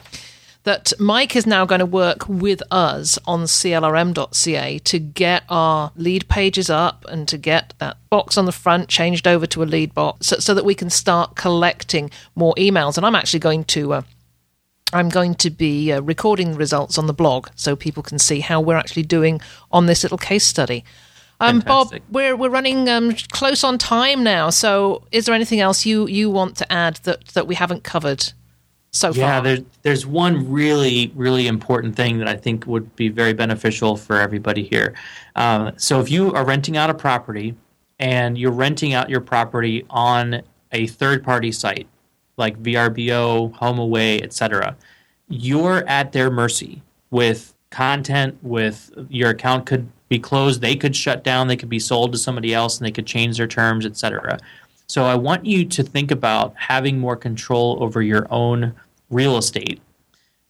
Speaker 1: that Mike is now going to work with us on clrm.ca to get our lead pages up and to get that box on the front changed over to a lead box so, so that we can start collecting more emails. And I'm actually going to. Uh, I'm going to be uh, recording the results on the blog so people can see how we're actually doing on this little case study. Um, Bob, we're we're running um, close on time now. So, is there anything else you, you want to add that, that we haven't covered so
Speaker 2: far. Yeah, there's there's one really really important thing that I think would be very beneficial for everybody here. Um, so if you are renting out a property and you're renting out your property on a third party site like VRBO, HomeAway, etc., you're at their mercy with content. With your account could be closed, they could shut down, they could be sold to somebody else, and they could change their terms, etc. So I want you to think about having more control over your own real estate.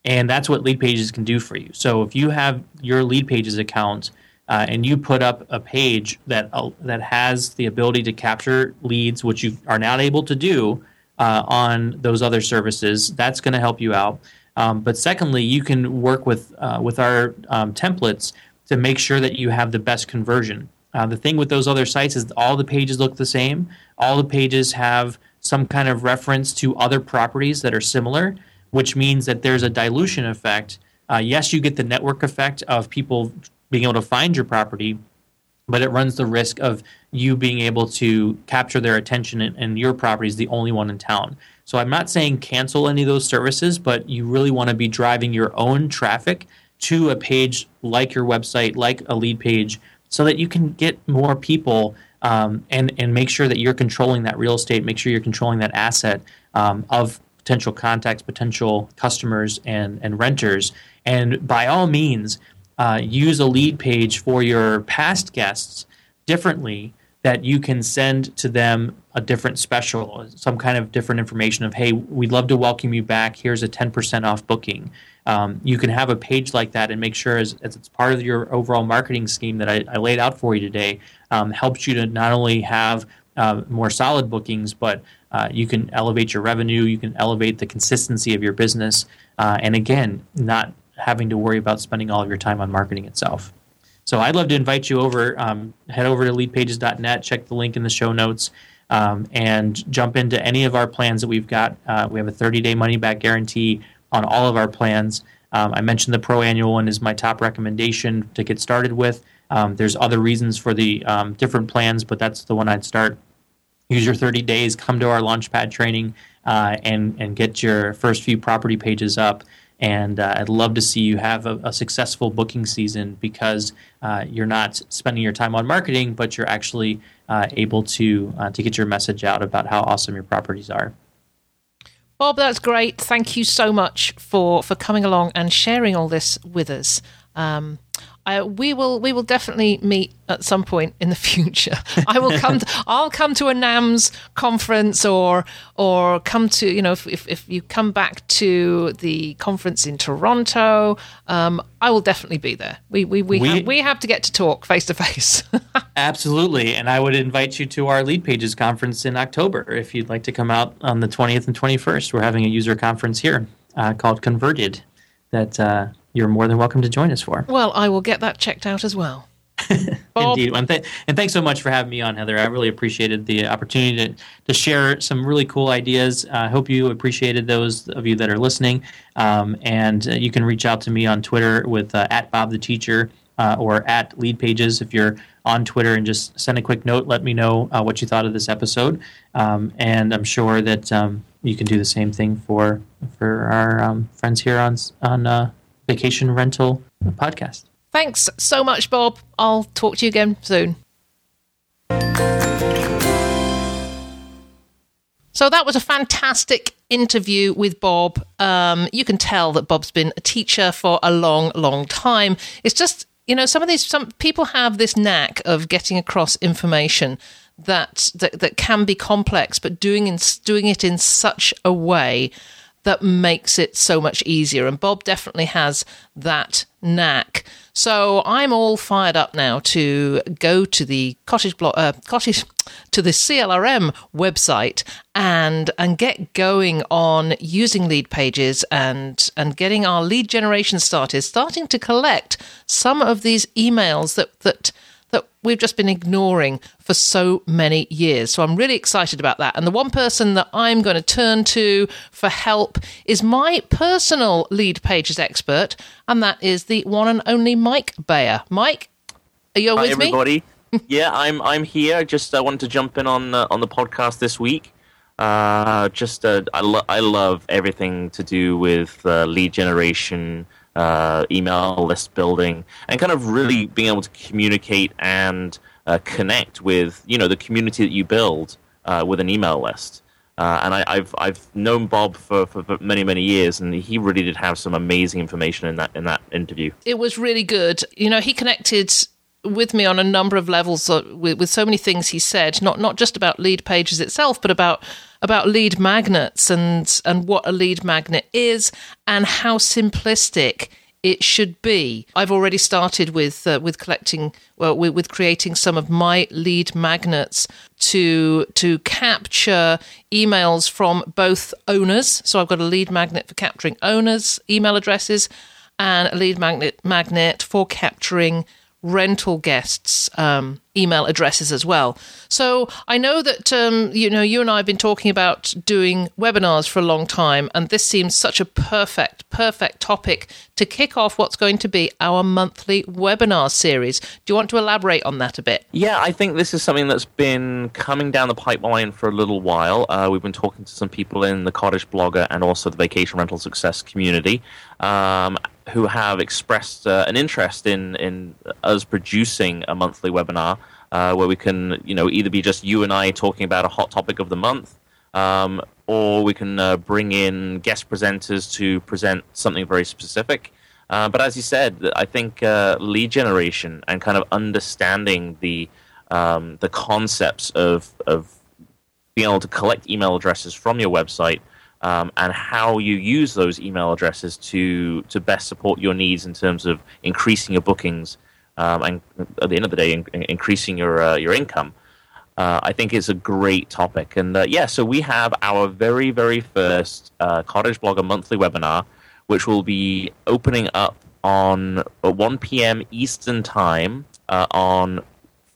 Speaker 2: And that's what lead pages can do for you. So if you have your lead pages account uh, and you put up a page that uh, that has the ability to capture leads, which you are not able to do uh, on those other services, that's going to help you out. Um, but secondly, you can work with uh, with our um, templates to make sure that you have the best conversion. Uh, the thing with those other sites is all the pages look the same. All the pages have some kind of reference to other properties that are similar, which means that there's a dilution effect. Uh, yes, you get the network effect of people being able to find your property, but it runs the risk of you being able to capture their attention and, and your property is the only one in town. So I'm not saying cancel any of those services, but you really want to be driving your own traffic to a page like your website, like a lead page, so that you can get more people um, and and make sure that you're controlling that real estate, make sure you're controlling that asset um, of potential contacts, potential customers, and and renters. And by all means, uh, use a lead page for your past guests differently that you can send to them a different special, some kind of different information of, hey, we'd love to welcome you back. Here's a 10% off booking. Um, you can have a page like that and make sure, as, as it's part of your overall marketing scheme that I, I laid out for you today, um, helps you to not only have uh, more solid bookings, but uh, you can elevate your revenue, you can elevate the consistency of your business, uh, and again, not having to worry about spending all of your time on marketing itself. So I'd love to invite you over. Um, head over to leadpages.net, check the link in the show notes, um, and jump into any of our plans that we've got. Uh, we have a 30 day money back guarantee on all of our plans. Um, I mentioned the Pro Annual one is my top recommendation to get started with. Um, there's other reasons for the um, different plans, but that's the one I'd start. Use your 30 days, come to our Launchpad training, uh, and and get your first few property pages up. And uh, I'd love to see you have a, a successful booking season because uh, you're not spending your time on marketing, but you're actually uh, able to uh, to get your message out about how awesome your properties are.
Speaker 1: Bob, that's great. Thank you so much for for coming along and sharing all this with us. Um, I, we will we will definitely meet at some point in the future. I will come. To, I'll come to a NAMS conference or or come to you know if if, if you come back to the conference in Toronto, um, I will definitely be there. We we we, we, have, we have to get to talk face to face.
Speaker 2: Absolutely, and I would invite you to our Lead Pages conference in October if you'd like to come out on the twentieth and twenty first. We're having a user conference here uh, called Converted. That uh, you're more than welcome to join us for.
Speaker 1: Well, I will get that checked out as well.
Speaker 2: Indeed. And, th- and, thanks so much for having me on, Heather. I really appreciated the opportunity to, to share some really cool ideas. I uh, hope you appreciated those of you that are listening. Um, and uh, you can reach out to me on Twitter with uh, at Bob the Teacher uh, or at Lead Pages if you're on Twitter and just send a quick note. Let me know uh, what you thought of this episode. Um, and I'm sure that um, you can do the same thing for for our um, friends here on on uh, Vacation Rental Podcast.
Speaker 1: Thanks so much, Bob. I'll talk to you again soon. So that was a fantastic interview with Bob. Um, you can tell that Bob's been a teacher for a long, long time. It's just you know some of these some people have this knack of getting across information that that, that can be complex, but doing in, doing it in such a way that makes it so much easier. And Bob definitely has that knack. So I'm all fired up now to go to the cottage block, uh, cottage to the CLRM website and and get going on using lead pages and and getting our lead generation started, starting to collect some of these emails that that that we've just been ignoring for so many years. So I'm really excited about that. And the one person that I'm going to turn to for help is my personal lead pages expert, and that is the one and only Mike Bayer. Mike, are you
Speaker 3: Hi,
Speaker 1: with
Speaker 3: everybody. me? yeah, I'm I'm here. Just uh, wanted to jump in on uh, on the podcast this week. Uh, just uh, I, lo- I love everything to do with uh, lead generation, uh, email list building, and kind of really being able to communicate and uh, connect with you know the community that you build uh, with an email list. Uh, and I, have I've known Bob for, for, for, many many years, and he really did have some amazing information in that in that interview.
Speaker 1: It was really good. You know, he connected with me on a number of levels uh, with, with so many things he said, not not just about lead pages itself, but about about lead magnets and and what a lead magnet is and how simplistic it should be. I've already started with uh, with collecting well with, with, creating some of my lead magnets to to capture emails from both owners. So I've got a lead magnet for capturing owners' email addresses and a lead magnet magnet for capturing rental guests' um, email addresses as well. So I know that um, you know you and I have been talking about doing webinars for a long time, and this seems such a perfect, perfect topic to kick off what's going to be our monthly webinar series. Do you want to elaborate on that a bit?
Speaker 3: Yeah, I think this is something that's been coming down the pipeline for a little while. Uh, we've been talking to some people in the Cottage Blogger and also the Vacation Rental Success community. Um, who have expressed uh, an interest in in us producing a monthly webinar uh, where we can you know either be just you and I talking about a hot topic of the month, um, or we can uh, bring in guest presenters to present something very specific. Uh, but as you said, I think uh, lead generation and kind of understanding the um, the concepts of of being able to collect email addresses from your website um, and how you use those email addresses to to best support your needs in terms of increasing your bookings um, and at the end of the day, in, in increasing your uh, your income. Uh, I think it's a great topic, and uh, yeah, so we have our very very first uh, Cottage Blogger monthly webinar, which will be opening up on 1 p.m. Eastern time uh, on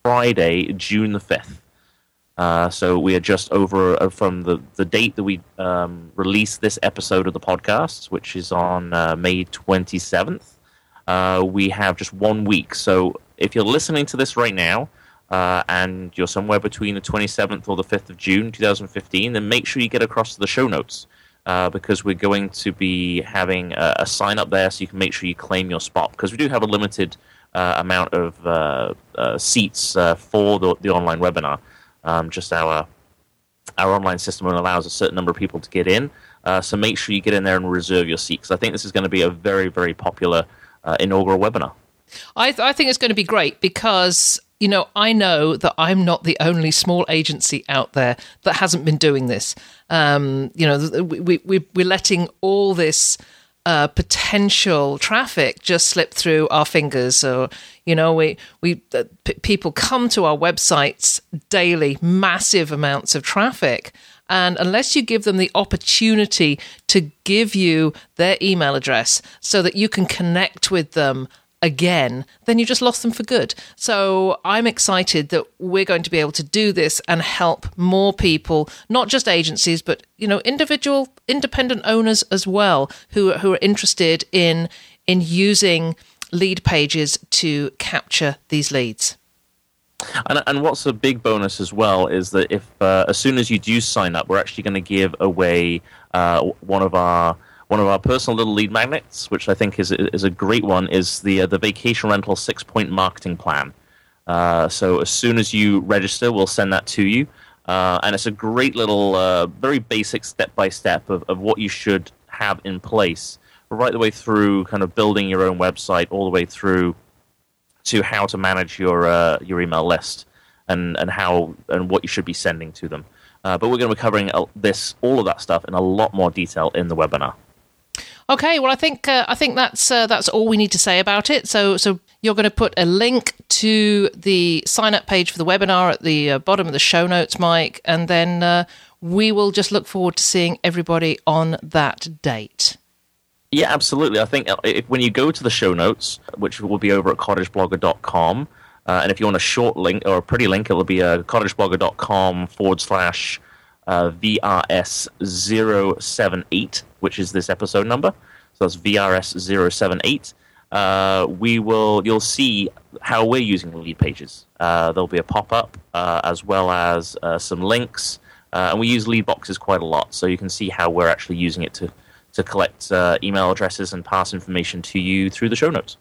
Speaker 3: Friday, June the fifth. Uh, so we are just over uh, from the, the date that we um, this episode of the podcast, which is on uh, May 27th. Uh, we have just one week. So if you're listening to this right now uh, and you're somewhere between the 27th or the 5th of June 2015, then make sure you get across to the show notes. because we're going to be having a, a, sign up there so you can make sure you claim your spot. Because we do have a limited amount of seats for the, the online webinar. Um, just our our online system allows a certain number of people to get in. Uh, so make sure you get in there and reserve your seat because I think this is going to be a very very popular uh, inaugural webinar.
Speaker 1: I, th- I think it's going to be great because you know I know that I'm not the only small agency out there that hasn't been doing this. Um, you know, we, we we're letting all this uh, potential traffic just slip through our fingers. So you know, we we uh, p- people come to our websites daily, massive amounts of traffic. And unless you give them the opportunity to give you their email address so that you can connect with them again, then you just lost them for good. So I'm excited that we're going to be able to do this and help more people, not just agencies, but you know, individual independent owners as well, who who are interested in in using lead pages to capture these leads.
Speaker 3: And, and what's a big bonus as well is that if uh, as soon as you do sign up, we're actually going to give away uh, one of our one of our personal little lead magnets, which I think is is a great one, is the uh, the vacation rental six point marketing plan. Uh, so as soon as you register, we'll send that to you, uh, and it's a great little, uh, very basic step by step of of what you should have in place, right the way through kind of building your own website, all the way through to how to manage your uh, your email list and and how and what you should be sending to them. Uh, but we're going to be covering this all of that stuff in a lot more detail in the webinar.
Speaker 1: Okay, well, I think uh, I think that's uh, that's all we need to say about it. So, so you're going to put a link to the sign up page for the webinar at the uh, bottom of the show notes, Mike, and then uh, we will just look forward to seeing everybody on that date.
Speaker 3: Yeah, absolutely. I think uh, if, when you go to the show notes, which will be over at cottageblogger.com, uh, and if you want a short link or a pretty link, it will be uh, cottageblogger.com forward slash uh, VRS078, which is this episode number. So that's VRS078. Uh, we will, you'll see how we're using lead pages. Uh, there'll be a pop up uh, as well as uh, some links. Uh, and we use lead boxes quite a lot, so you can see how we're actually using it to, to collect email addresses and pass information to you through the show notes.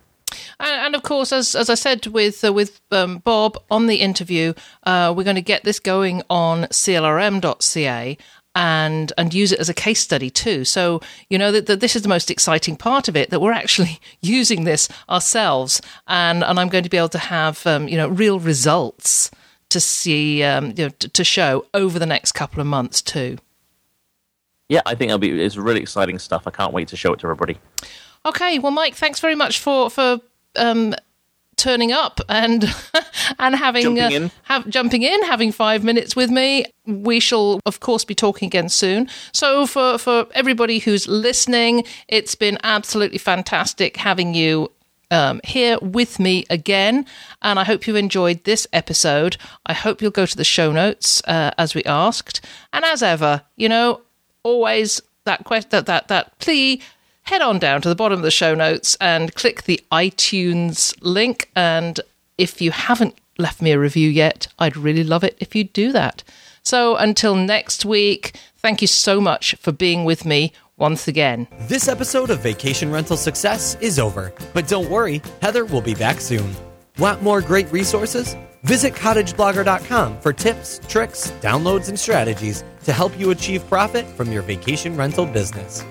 Speaker 1: And, and, of course, as as I said with uh, with um, Bob on the interview, uh, we're going to get this going on clrm.ca and and use it as a case study too. So you know that, that this is the most exciting part of it that we're actually using this ourselves, and and I'm going to be able to have um, you know real results to see um, you know to, show over the next couple of months too.
Speaker 3: Yeah, I think it'll be it's really exciting stuff. I can't wait to show it to everybody.
Speaker 1: Okay, well, Mike, thanks very much for for um, turning up and and having
Speaker 3: jumping, uh, in.
Speaker 1: Have, jumping in, having five minutes with me. We shall, of course, be talking again soon. So, for for everybody who's listening, it's been absolutely fantastic having you um, here with me again. And I hope you enjoyed this episode. I hope you'll go to the show notes uh, as we asked. And as ever, you know, always that quest that that that plea head on down to the bottom of the show notes and click the iTunes link. And if you haven't left me a review yet, I'd really love it if you'd do that. So until next week, thank you so much for being with me once again.
Speaker 4: This episode of Vacation Rental Success is over, but don't worry, Heather will be back soon. Want more great resources? Visit cottageblogger.com for tips, tricks, downloads, and strategies to help you achieve profit from your vacation rental business.